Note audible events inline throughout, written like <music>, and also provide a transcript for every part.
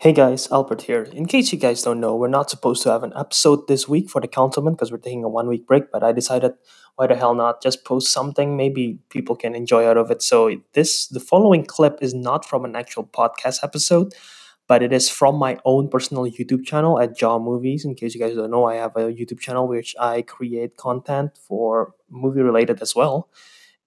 Hey guys, Albert here. In case you guys don't know, we're not supposed to have an episode this week for the Councilmen because we're taking a one week break, but I decided why the hell not just post something maybe people can enjoy out of it. So this the following clip is not from an actual podcast episode, but it is from my own personal YouTube channel at Jaw Movies. In case you guys don't know, I have a YouTube channel which I create content for movie related as well.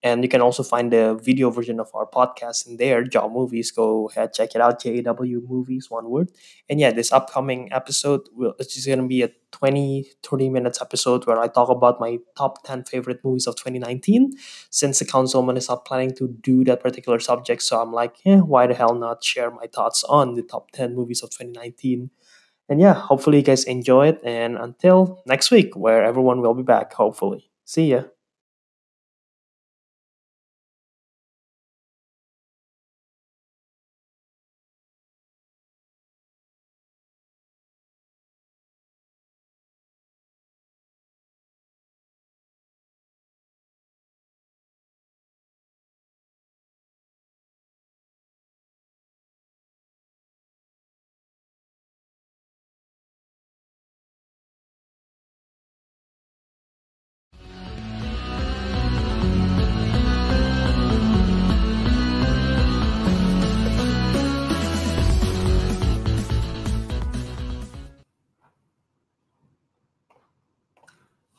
And you can also find the video version of our podcast in there, Jaw Movies. Go ahead, check it out, J A W Movies, one word. And yeah, this upcoming episode, will it's just going to be a 20, 30 minutes episode where I talk about my top 10 favorite movies of 2019. Since the councilmen is not planning to do that particular subject, so I'm like, yeah, why the hell not share my thoughts on the top 10 movies of 2019? And yeah, hopefully you guys enjoy it. And until next week, where everyone will be back, hopefully. See ya.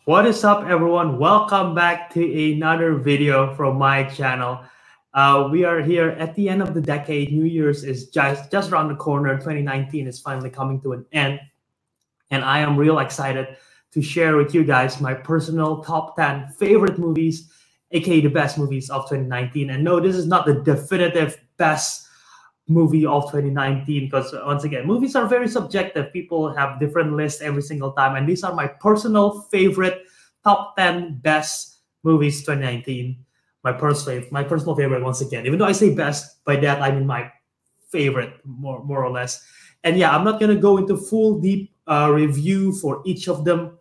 What is up, everyone? Welcome back to another video from my channel. Uh, we are here at the end of the decade. New Year's is just just around the corner. 2019 is finally coming to an end, and I am real excited to share with you guys my personal top 10 favorite movies, aka the best movies of 2019. And no, this is not the definitive best movie of 2019 because once again movies are very subjective. People have different lists every single time and these are my personal favorite top 10 best movies 2019 my personal my personal favorite once again. Even though i say best by that i mean my favorite more more or less. And yeah i'm not going to go into full deep uh, review for each of them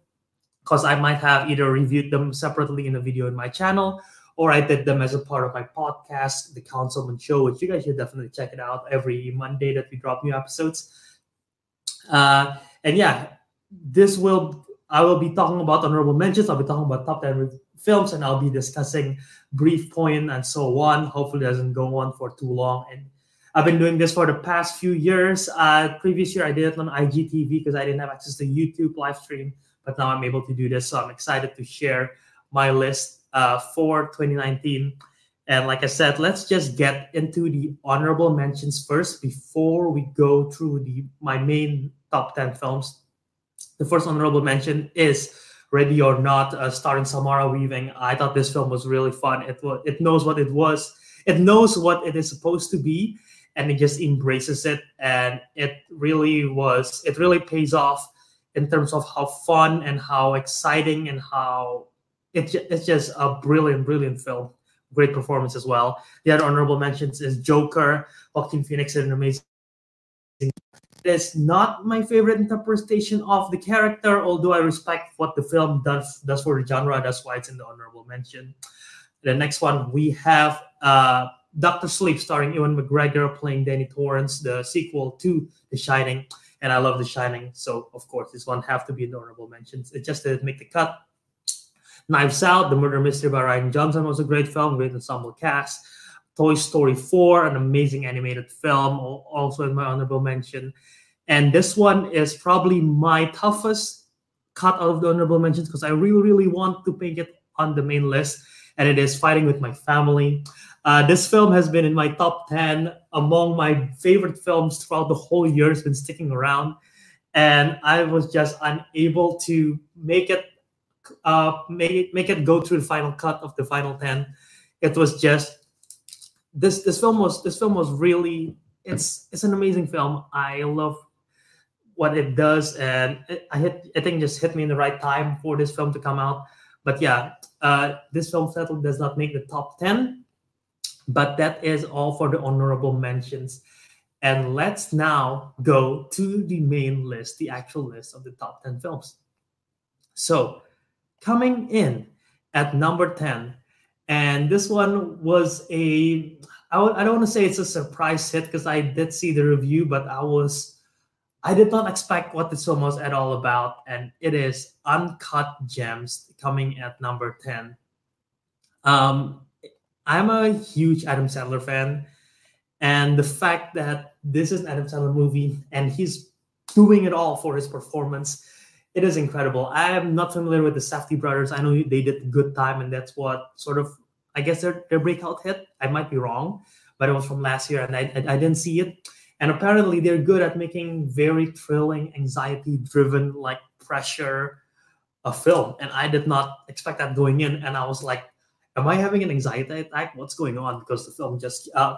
because i might have either reviewed them separately in a video in my channel or I did them as a part of my podcast, The Councilmen Show, which you guys should definitely check it out every Monday that we drop new episodes. Uh, and yeah, this will I will be talking about honorable mentions. I'll be talking about top 10 films and I'll be discussing brief point and so on. Hopefully, it doesn't go on for too long. And I've been doing this for the past few years. Uh, previous year, I did it on IGTV because I didn't have access to YouTube live stream, but now I'm able to do this. So I'm excited to share my list uh, for 2019. And like I said, let's just get into the honorable mentions first before we go through the my main top 10 films. The first honorable mention is Ready or Not, uh, starring Samara Weaving. I thought this film was really fun. It was, it knows what it was. It knows what it is supposed to be, and it just embraces it. And it really was. It really pays off in terms of how fun and how exciting and how it's it's just a brilliant, brilliant film. Great performance as well. The other honorable mentions is Joker. Joaquin Phoenix did an amazing. It's not my favorite interpretation of the character, although I respect what the film does does for the genre. That's why it's in the honorable mention. The next one we have uh, Doctor Sleep, starring Ewan McGregor playing Danny Torrance, the sequel to The Shining. And I love The Shining, so of course this one have to be the honorable mentions. It just didn't make the cut Knives Out, The Murder Mystery by Rian Johnson was a great film, great ensemble cast. Toy Story 4, an amazing animated film, also in my honorable mention. And this one is probably my toughest cut out of the honorable mentions because I really, really want to make it on the main list. And it is Fighting with My Family. Uh, this film has been in my top 10 among my favorite films throughout the whole year. It's been sticking around. And I was just unable to make it uh, make it make it go through the final cut of the final ten. It was just this this film was this film was really it's it's an amazing film. I love what it does, and it, I hit I think just hit me in the right time for this film to come out. But yeah, uh, this film settle does not make the top ten, but that is all for the honorable mentions. And let's now go to the main list, the actual list of the top 10 films. So, coming in at number 10. And this one was a, I w- I don't want to say it's a surprise hit because I did see the review, but I was I did not expect what this film was at all about, and it is Uncut Gems coming at number 10. Um, I'm a huge Adam Sandler fan, and the fact that this is an Adam Sandler movie and he's doing it all for his performance, it is incredible. I am not familiar with the Safdie brothers. I know they did Good Time, and that's what sort of I guess their their breakout hit. I might be wrong, but it was from last year, and I I, I didn't see it. And apparently, they're good at making very thrilling, anxiety-driven, like pressure, a film. And I did not expect that going in, and I was like, "Am I having an anxiety attack? What's going on?" Because the film just uh,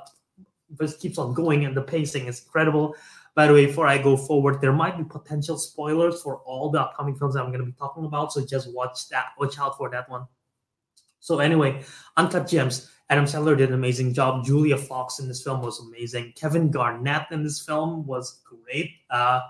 just keeps on going, and the pacing is incredible. By the way, before I go forward, there might be potential spoilers for all the upcoming films I'm going to be talking about. So just watch that, watch out for that one. So anyway, Uncut Gems. Adam Sandler did an amazing job. Julia Fox in this film was amazing. Kevin Garnett in this film was great. Uh,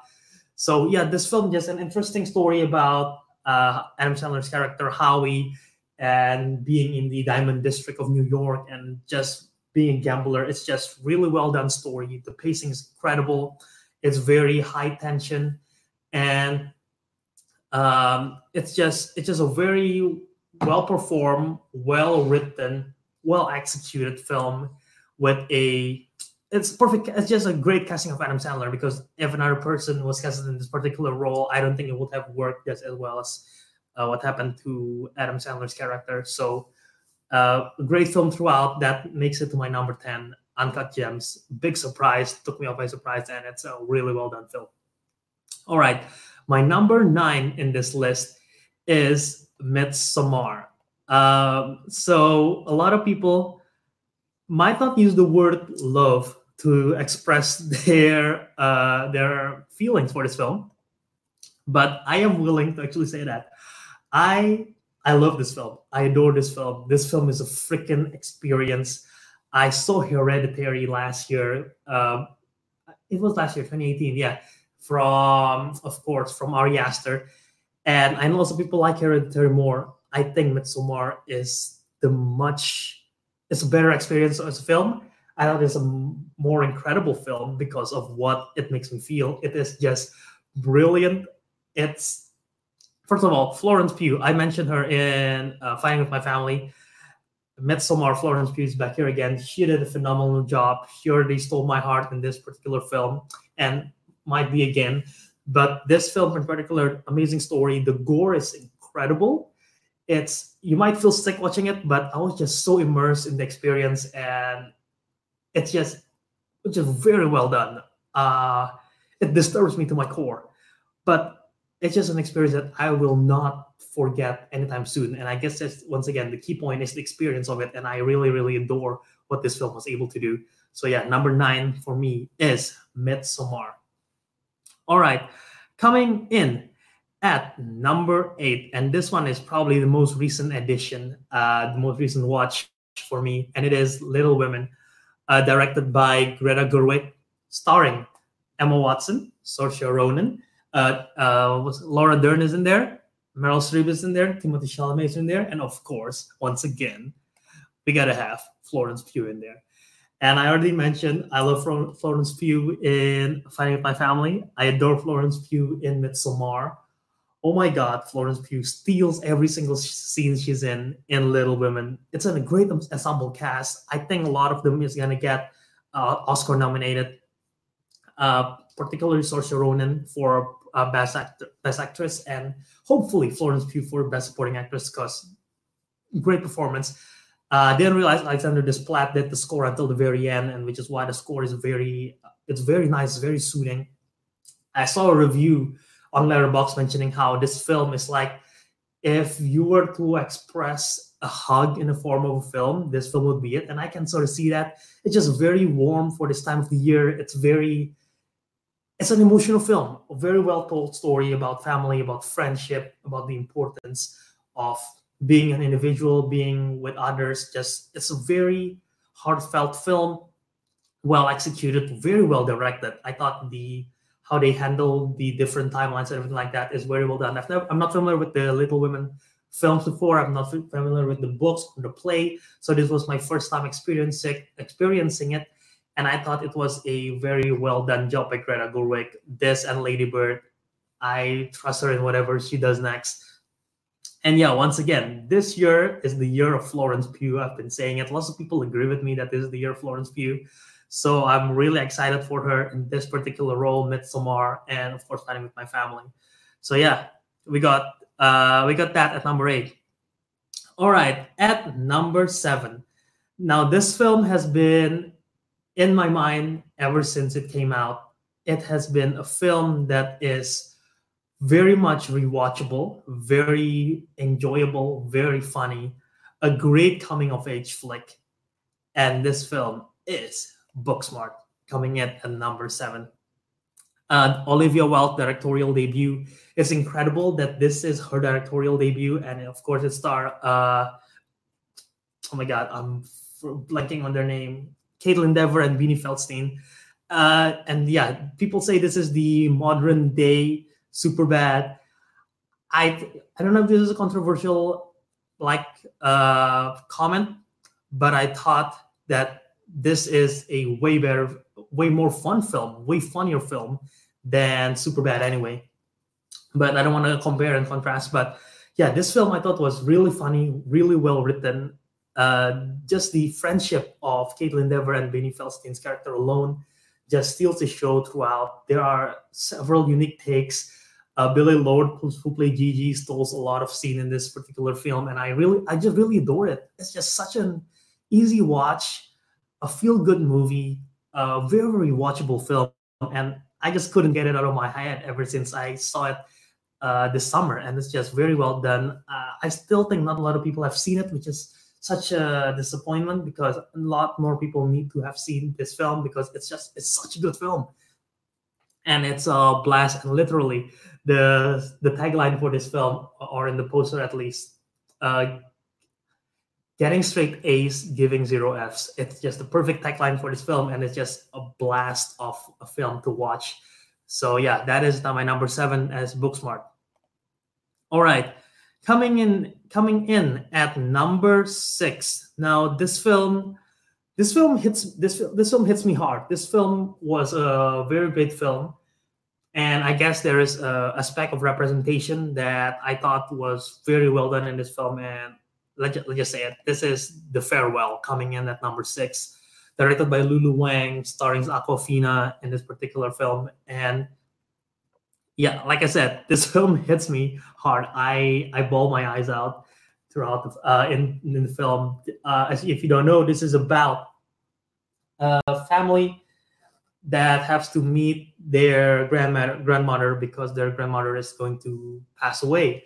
so yeah, this film just an interesting story about uh, Adam Sandler's character Howie and being in the Diamond District of New York and just being a gambler. It's just really well done story. The pacing is incredible. It's very high tension, and um, it's just it's just a very well performed, well written, well executed film with a it's perfect. It's just a great casting of Adam Sandler because if another person was casted in this particular role, I don't think it would have worked just as well as uh, what happened to Adam Sandler's character. So, uh, great film throughout. That makes it to my number ten. Uncut Gems. Big surprise, took me off by surprise, and it's a really well done film. All right, my number nine in this list is Midsommar. Um, so a lot of people might not use the word love to express <laughs> their uh, their feelings for this film, but I am willing to actually say that I I love this film. I adore this film. This film is a freaking experience. I saw Hereditary last year. Um, it was last year, 2018. Yeah, from of course from Ari Aster, and I know some people like Hereditary more. I think Midsommar is the much it's a better experience as a film. I thought it's a more incredible film because of what it makes me feel. It is just brilliant. It's first of all Florence Pugh. I mentioned her in uh, Fighting with My Family. Midsommar, Florence Pugh is back here again. She did a phenomenal job. She already stole my heart in this particular film and might be again. But this film in particular, amazing story. The gore is incredible. It's you might feel sick watching it, but I was just so immersed in the experience, and it's just just very well done. Uh, it disturbs me to my core, but it's just an experience that I will not forget anytime soon. And I guess that's once again the key point is the experience of it. And I really, really adore what this film was able to do. So yeah, number nine for me is Midsommar. All right, coming in at number eight, and this one is probably the most recent addition, uh, the most recent watch for me, and it is Little Women, uh, directed by Greta Gerwig, starring Emma Watson, Saoirse Ronan, uh, uh, Laura Dern is in there, Meryl Streep is in there, Timothy Chalamet is in there, and of course, once again, we gotta have Florence Pugh in there. And I already mentioned I love Florence Pugh in Fighting with My Family. I adore Florence Pugh in Midsommar. Oh my God, Florence Pugh steals every single scene she's in in Little Women. It's a great ensemble cast. I think a lot of them is gonna get uh, Oscar nominated, uh, particularly Saoirse Ronan for uh, best actor, best actress, and hopefully Florence Pugh for best supporting actress because great performance. Uh, didn't realize Alexander Desplat did the score until the very end, and which is why the score is very, it's very nice, very soothing. I saw a review on Letterboxd mentioning how this film is like if you were to express a hug in the form of a film, this film would be it. And I can sort of see that. It's just very warm for this time of the year. It's very, it's an emotional film, a very well told story about family, about friendship, about the importance of being an individual, being with others. Just it's a very heartfelt film, well executed, very well directed. I thought the how they handle the different timelines and everything like that is very well done. Never, I'm not familiar with the Little Women films before. I'm not familiar with the books or the play, so this was my first time experiencing experiencing it, and I thought it was a very well done job by Greta Gerwig. This and Lady Bird, I trust her in whatever she does next. And yeah, once again, this year is the year of Florence Pugh. I've been saying it. Lots of people agree with me that this is the year of Florence Pugh. So I'm really excited for her in this particular role, Midsommar, and of course, planning with my family. So yeah, we got uh, we got that at number eight. All right, at number seven. Now this film has been in my mind ever since it came out. It has been a film that is very much rewatchable, very enjoyable, very funny, a great coming of age flick. And this film is Booksmart, coming in at number seven. Uh, Olivia Wilde directorial debut. It's incredible that this is her directorial debut, and of course, it star. Uh, oh my God, I'm blanking on their name. Kaitlyn Dever and Beanie Feldstein. Uh, and yeah, people say this is the modern day Superbad. I I don't know if this is a controversial like uh, comment, but I thought that this is a way better, way more fun film, way funnier film than Superbad anyway. But I don't want to compare and contrast. But yeah, this film I thought was really funny, really well written. Uh, just the friendship of Kaitlyn Dever and Beanie Feldstein's character alone just steals the show throughout. There are several unique takes. Uh, Billie Lourd, who, played Gigi, stole a lot of scene in this particular film, and I really, I just really adore it. It's just such an easy watch a feel good movie, a very, very watchable film. And I just couldn't get it out of my head ever since I saw it uh, this summer. And it's just very well done. Uh, I still think not a lot of people have seen it, which is such a disappointment because a lot more people need to have seen this film because it's just it's such a good film and it's a blast and literally the the tagline for this film or in the poster at least uh, getting straight A's, giving zero F's. It's just the perfect tagline for this film, and it's just a blast of a film to watch. So yeah, that is my number seven as Booksmart. All right, coming in, coming in at number six. Now this film, this film hits this this film hits me hard. This film was a very great film, and I guess there is a aspect of representation that I thought was very well done in this film, and let's, let's just say it. This is The Farewell coming in at number six, directed by Lulu Wang, starring Awkwafina in this particular film. And yeah, like I said, this <laughs> film hits me hard. I I bawl my eyes out throughout the, uh, in in the film. Uh, if you don't know, this is about a family that has to meet their grandmother grandmother because their grandmother is going to pass away.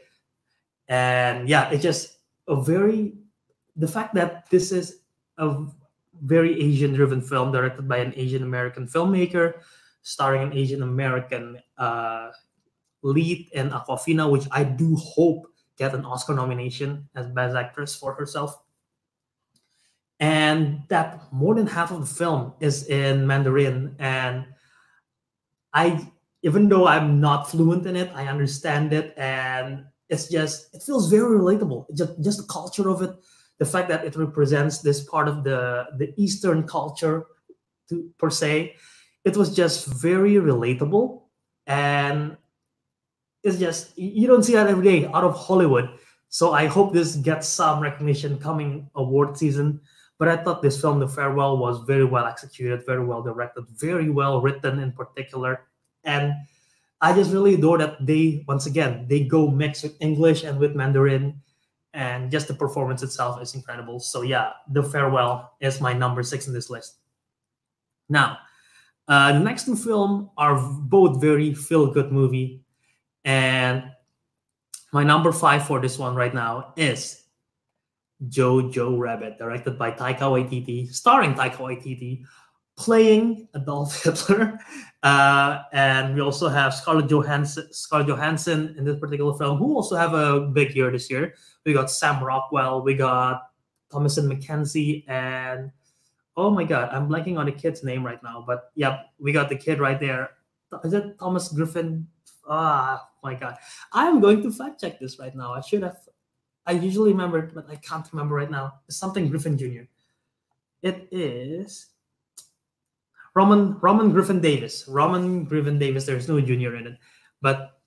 And yeah, it just a very the fact that this is a very Asian driven film directed by an Asian American filmmaker, starring an Asian American uh, lead in Awkwafina, which I do hope get an Oscar nomination as Best Actress for herself. And that more than half of the film is in Mandarin. And I, even though I'm not fluent in it, I understand it. And it's just it feels very relatable just, just the culture of it the fact that it represents this part of the the eastern culture to, per se it was just very relatable and it's just you don't see that every day out of hollywood so i hope this gets some recognition coming award season but i thought this film the farewell was very well executed very well directed very well written in particular and I just really adore that they once again they go mix with English and with Mandarin, and just the performance itself is incredible. So yeah, The Farewell is my number six in this list. Now, uh, the next two films are both very feel-good movie, and my number five for this one right now is Jojo Rabbit, directed by Taika Waititi, starring Taika Waititi, playing Adolf <laughs> Hitler. Uh, and we also have Scarlett Johansson, Scarlett Johansson in this particular film, who also have a big year this year. We got Sam Rockwell, we got Thomasin McKenzie, and oh my god, I'm blanking on the kid's name right now. But yep, we got the kid right there. Is it Thomas Griffin? Ah, my god, I'm going to fact check this right now. I should have. I usually remember but I can't remember right now. It's something Griffin Jr. It is Roman Roman Griffin Davis. Roman Griffin Davis. There's no junior in it, but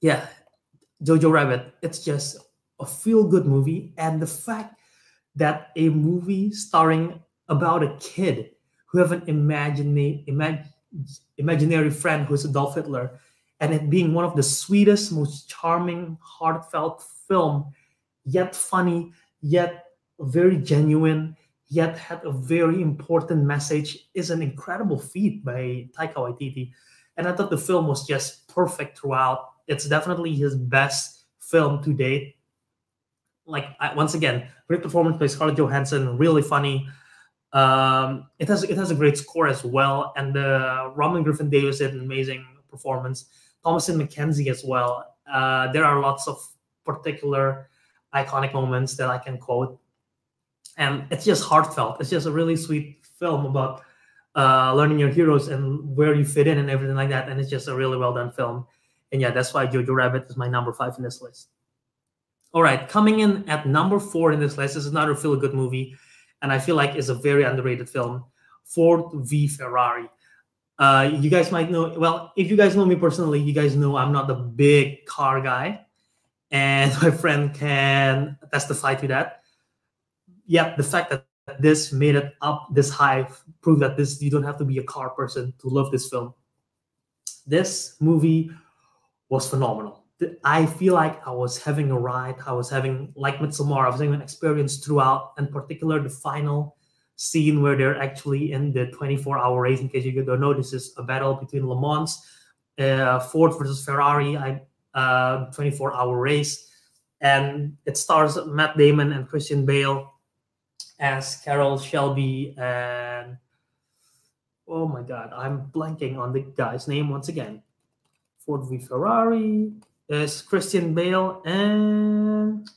yeah, Jojo Rabbit. It's just a feel good movie, and the fact that a movie starring about a kid who have an imagine, imag, imaginary friend who's Adolf Hitler, and it being one of the sweetest, most charming, heartfelt film, yet funny, yet very genuine, yet had a very important message, is an incredible feat by Taika Waititi. And I thought the film was just perfect throughout. It's definitely his best film to date. Like I, once again, great performance by Scarlett Johansson, really funny. Um, it has it has a great score as well, and the Roman Griffin Davis did an amazing performance. Thomasin McKenzie as well. Uh, there are lots of particular iconic moments that I can quote, and it's just heartfelt. It's just a really sweet film about uh, learning your heroes and where you fit in and everything like that. And it's just a really well done film. And yeah, that's why Jojo Rabbit is my number five in this list. All right, coming in at number four in this list is another feel good movie and I feel like it's a very underrated film. Ford v Ferrari. Uh, you guys might know. Well, if you guys know me personally, you guys know I'm not the big car guy, and <laughs> my friend can testify to that. Yep, the fact that this made it up this high proved that this you don't have to be a car person to love this film. This movie was phenomenal. I feel like I was having a ride. I was having, like Midsommar, I was having an experience throughout, in particular the final scene where they're actually in the 24 hour race. In case you don't know, this is a battle between Le Mans, uh, Ford versus Ferrari, I, uh, 24 hour race. And it stars Matt Damon and Christian Bale as Carroll Shelby and oh my god, I'm blanking on the guy's name once again. Ford v Ferrari is Christian Bale and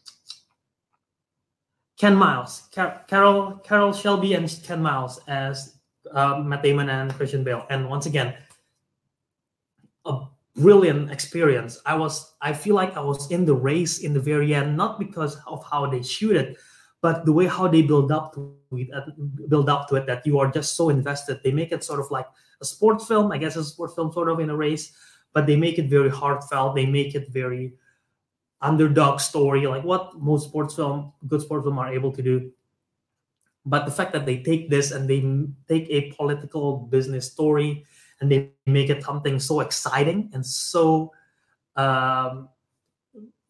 Ken Miles, Car- Carroll Carroll Shelby and Ken Miles as uh, Matt Damon and Christian Bale. And once again, a brilliant experience. I was I feel like I was in the race in the very end, not because of how they shoot it, but the way how they build up to it, uh, build up to it that you are just so invested. They make it sort of like a sports film, I guess a sports film sort of in a race, but they make it very heartfelt. They make it very underdog story, like what most sports film, good sports film are able to do. But the fact that they take this and they take a political business story and they make it something so exciting and so um,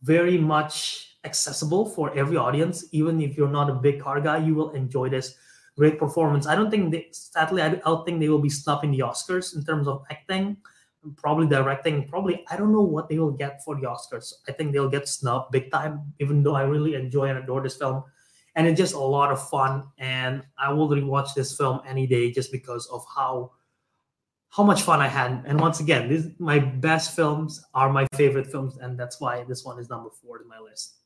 very much accessible for every audience, even if you're not a big car guy, you will enjoy this great performance. I don't think they, sadly, I don't think they will be snubbed in the Oscars in terms of acting probably directing probably i don't know what they will get for the oscars. I think they'll get snubbed big time even though i really enjoy and adore this film. And it's just a lot of fun and i will rewatch this film any day just because of how how much fun i had. And once again this my best films are my favorite films and that's why this one is number four in my list.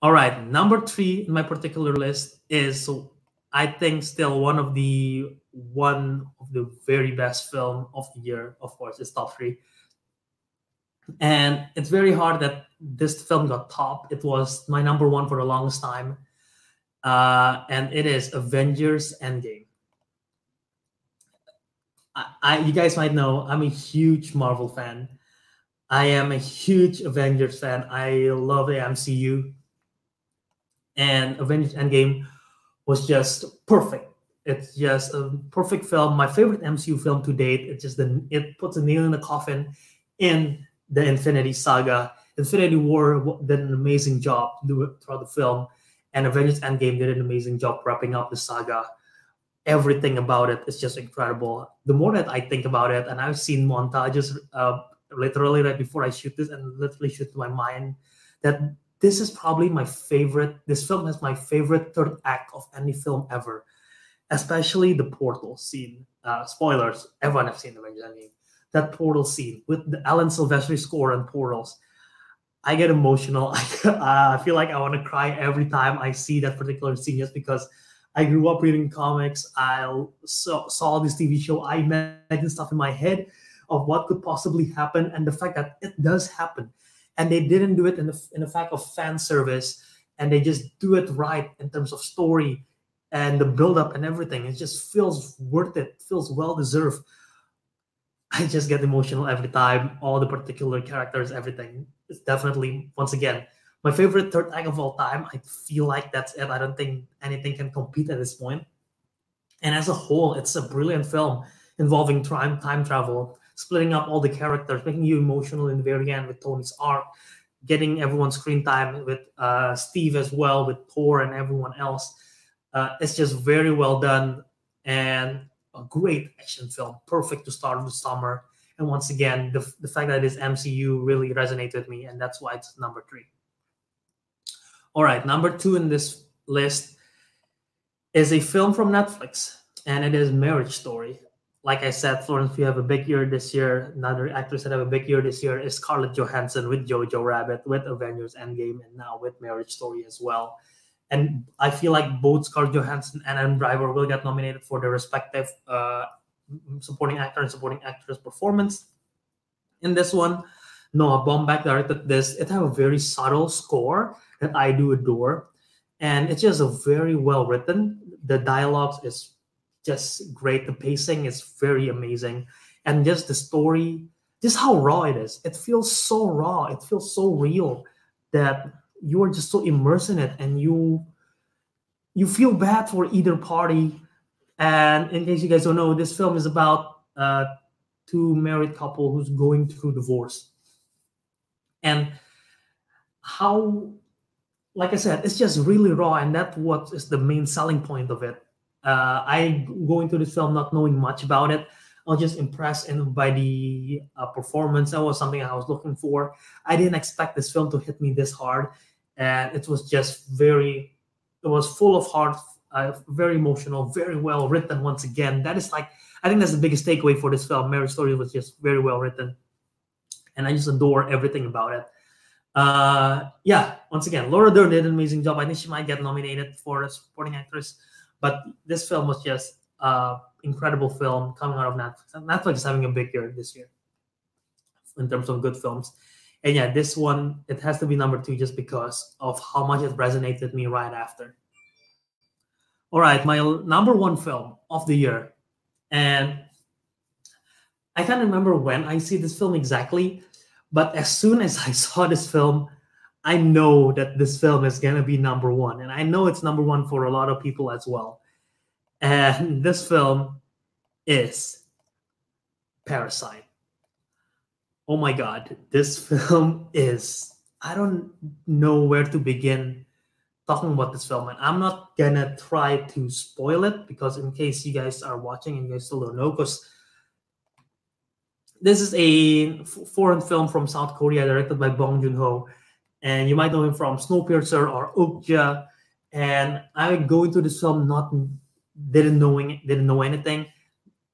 All right number three in my particular list is i think still one of the one of the very best film of the year. Of course, it's top three. And it's very hard that this film got top. It was my number one for the longest time. Uh, and it is Avengers Endgame. I, I, you guys might know I'm a huge Marvel fan. I am a huge Avengers fan. I love the MCU. And Avengers Endgame was just perfect it's just a perfect film. My favorite MCU film to date. It just the it puts a nail in the coffin in the Infinity Saga. Infinity War did an amazing job throughout the film, and Avengers Endgame did an amazing job wrapping up the saga. Everything about it is just incredible. The more that I think about it, and I've seen montages uh, literally right before I shoot this, and literally shoot to my mind that this is probably my favorite. This film has my favorite third act of any film ever especially the portal scene. Uh, spoilers, everyone have seen the Avengers Endgame. That portal scene with the Alan Silvestri score and portals. I get emotional. <laughs> I, feel like I want to cry every time I see that particular scene just because I grew up reading comics. I saw, saw this TV show. I imagine stuff in my head of what could possibly happen and the fact that it does happen. And they didn't do it in the, in the fact of fan service and they just do it right in terms of story and the build up and everything. It just feels worth it, feels well deserved. I just get emotional every time. All the particular characters, everything. It's definitely once again my favorite third act of all time. I feel like that's it. I don't think anything can compete at this point. And as a whole, it's a brilliant film involving time time travel, splitting up all the characters, making you emotional in the very end with Tony's arc, getting everyone's screen time with uh, Steve as well, with Thor and everyone else. Uh, it's just very well done and a great action film, perfect to start the summer. And once again, the, the fact that it is MCU really resonated with me, and that's why it's number three. All right, number two in this list is a film from Netflix, and it is Marriage Story. Like I said, Florence, we have a big year this year. Another actress that have a big year this year is Scarlett Johansson with Jojo Rabbit, with Avengers Endgame, and now with Marriage Story as well. And I feel like both Scarlett Johansson and Adam Driver will get nominated for their respective uh, supporting actor and supporting actress performance. In this one, Noah Baumbach directed this. It have a very subtle score that I do adore, and it's just a very well written. The dialogues is just great. The pacing is very amazing, and just the story, just how raw it is. It feels so raw. It feels so real that you are just so immersed in it, and you you feel bad for either party. And in case you guys don't know, this film is about uh, two married couple who's going through divorce, and how like I said, it's just really raw, and that's what is the main selling point of it. Uh, I go into this film not knowing much about it. I was just impressed and by the uh, performance. That was something I was looking for. I didn't expect this film to hit me this hard, and it was just very. It was full of heart, uh, very emotional, very well written. Once again, that is like I think that's the biggest takeaway for this film. Marriage Story was just very well written, and I just adore everything about it. Uh, yeah, once again, Laura Dern did an amazing job. I think she might get nominated for a supporting actress, but this film was just uh incredible film coming out of Netflix. Netflix is having a big year this year in terms of good films. And yeah, this one it has to be number two just because of how much it resonated with me right after. All right, my number one film of the year, and I can't remember when I see this film exactly, but as soon as I <laughs> saw this film, I know that this film is to be number one. And I know it's number one for a lot of people as well. And this film is Parasite. Oh my God, this <laughs> film is, I don't know where to begin talking about this film. And I'm not to try to spoil it because, in case you guys are watching and you guys still don't know, because this is a foreign film from South Korea directed by Bong Joon Ho, and you might know him from Snowpiercer or Okja. And I go into this film not didn't knowing didn't know anything,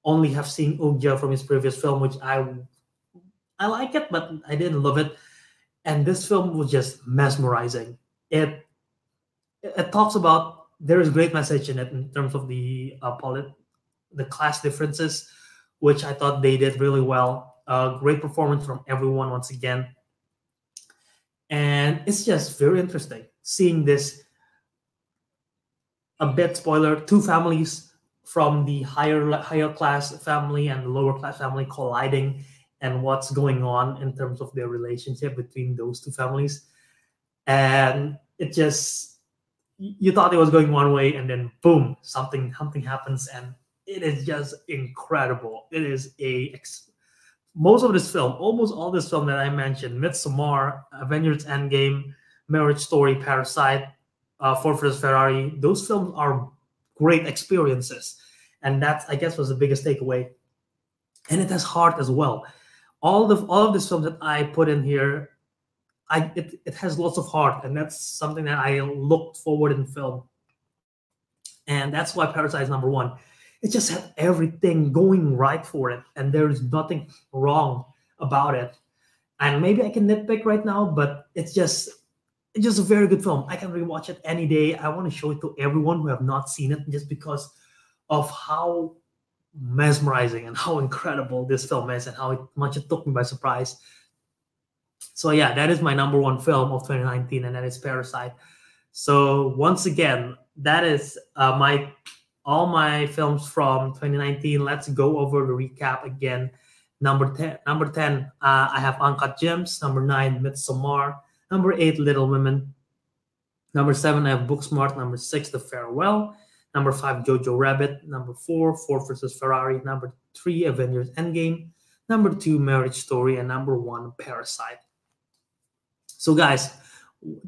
only have seen Okja from his previous film, which I I like it, but I didn't love it. And this film was just mesmerizing. It it talks about there is great message in it in terms of the uh, polit- the class differences which I thought they did really well. Uh, great performance from everyone once again. And it's just very interesting seeing this. A bit spoiler: two families from the higher higher class family and the lower class family colliding, and what's going on in terms of their relationship between those two families. And it just you thought it was going one way, and then boom, something something happens, and it is just incredible. It is a most of this film, almost all this film that I mentioned, Midsommar, Avengers Endgame, Marriage Story, Parasite, uh, Ford vs Ferrari, those films are great experiences, and that I guess was the biggest takeaway. And it has heart as well. All the all of these films that I put in here, I it, it has lots of heart, and that's something that I looked forward in film. And that's why Parasite is number one. It just had everything going right for it and there's nothing wrong about it. And maybe i can nitpick right now but it's just it's just a very good film. I can rewatch it any day. I want to show it to everyone who have not seen it just because of how mesmerizing and how incredible this film is and how much it took me by surprise so yeah that is my number one film of 2019 and that is parasite so once again that is uh, my all my films from 2019. Let's go over the recap again. Number 10, number 10, uh, I have Uncut Gems. Number 9, Midsommar. Number 8, Little Women. Number 7, I have Booksmart. Number 6, The Farewell. Number 5, Jojo Rabbit. Number 4, Ford versus Ferrari. Number 3, Avengers Endgame. Number 2, Marriage Story. And number 1, Parasite. So, guys,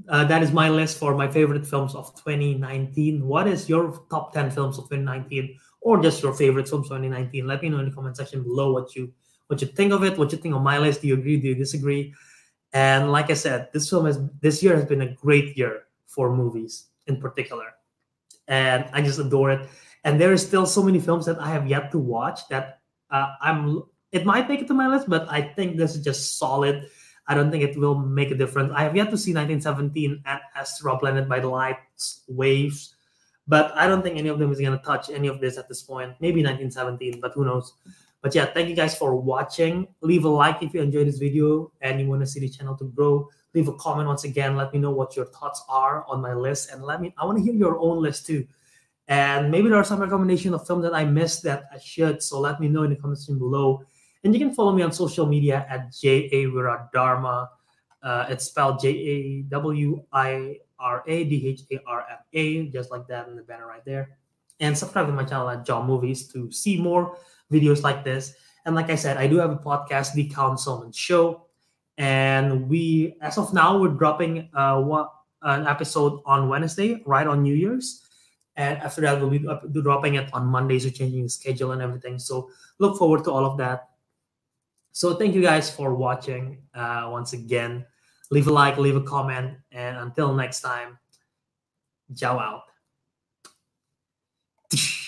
uh, that is my list for my favorite films of 2019. What is your top 10 films of 2019 or just your favorite films of 2019? Let me know in the comment section below what you what you think of it, what you think of my list. Do you agree? Do you disagree? And like I said, this film has this year has been a great year for movies in particular. And I just adore it. And there is still so many films that I have yet to watch that uh, I'm it might make it to my list, but I think this is just solid I don't think it will make a difference. I have yet to see 1917 at Astral Planet by the Lights Waves, but I don't think any of them is going to touch any of this at this point. Maybe 1917, but who knows? But yeah, thank you guys for watching. Leave a like if you enjoyed this video and you want to see the channel to grow. Leave a comment once again. Let me know what your thoughts are on my list, and let me. I want to hear your own list too. And maybe there are some recommendation of films that I missed that I should. So let me know in the comments below. And you can follow me on social media at J.A. Wiradharma. Uh, it's spelled J A W I R A D H A R M A, just like that in the banner right there. And subscribe to my channel at Jaw Movies to see more videos like this. And like I said, I do have a podcast, The Councilmen Show. And we, as of now, we're dropping uh, what, an episode on Wednesday, right on New Year's. And after that, we'll be dropping it on Mondays, so changing the schedule and everything. So look forward to all of that. So thank you guys for watching uh, once again. Leave a like, leave a comment, and until next time, ciao out. <laughs>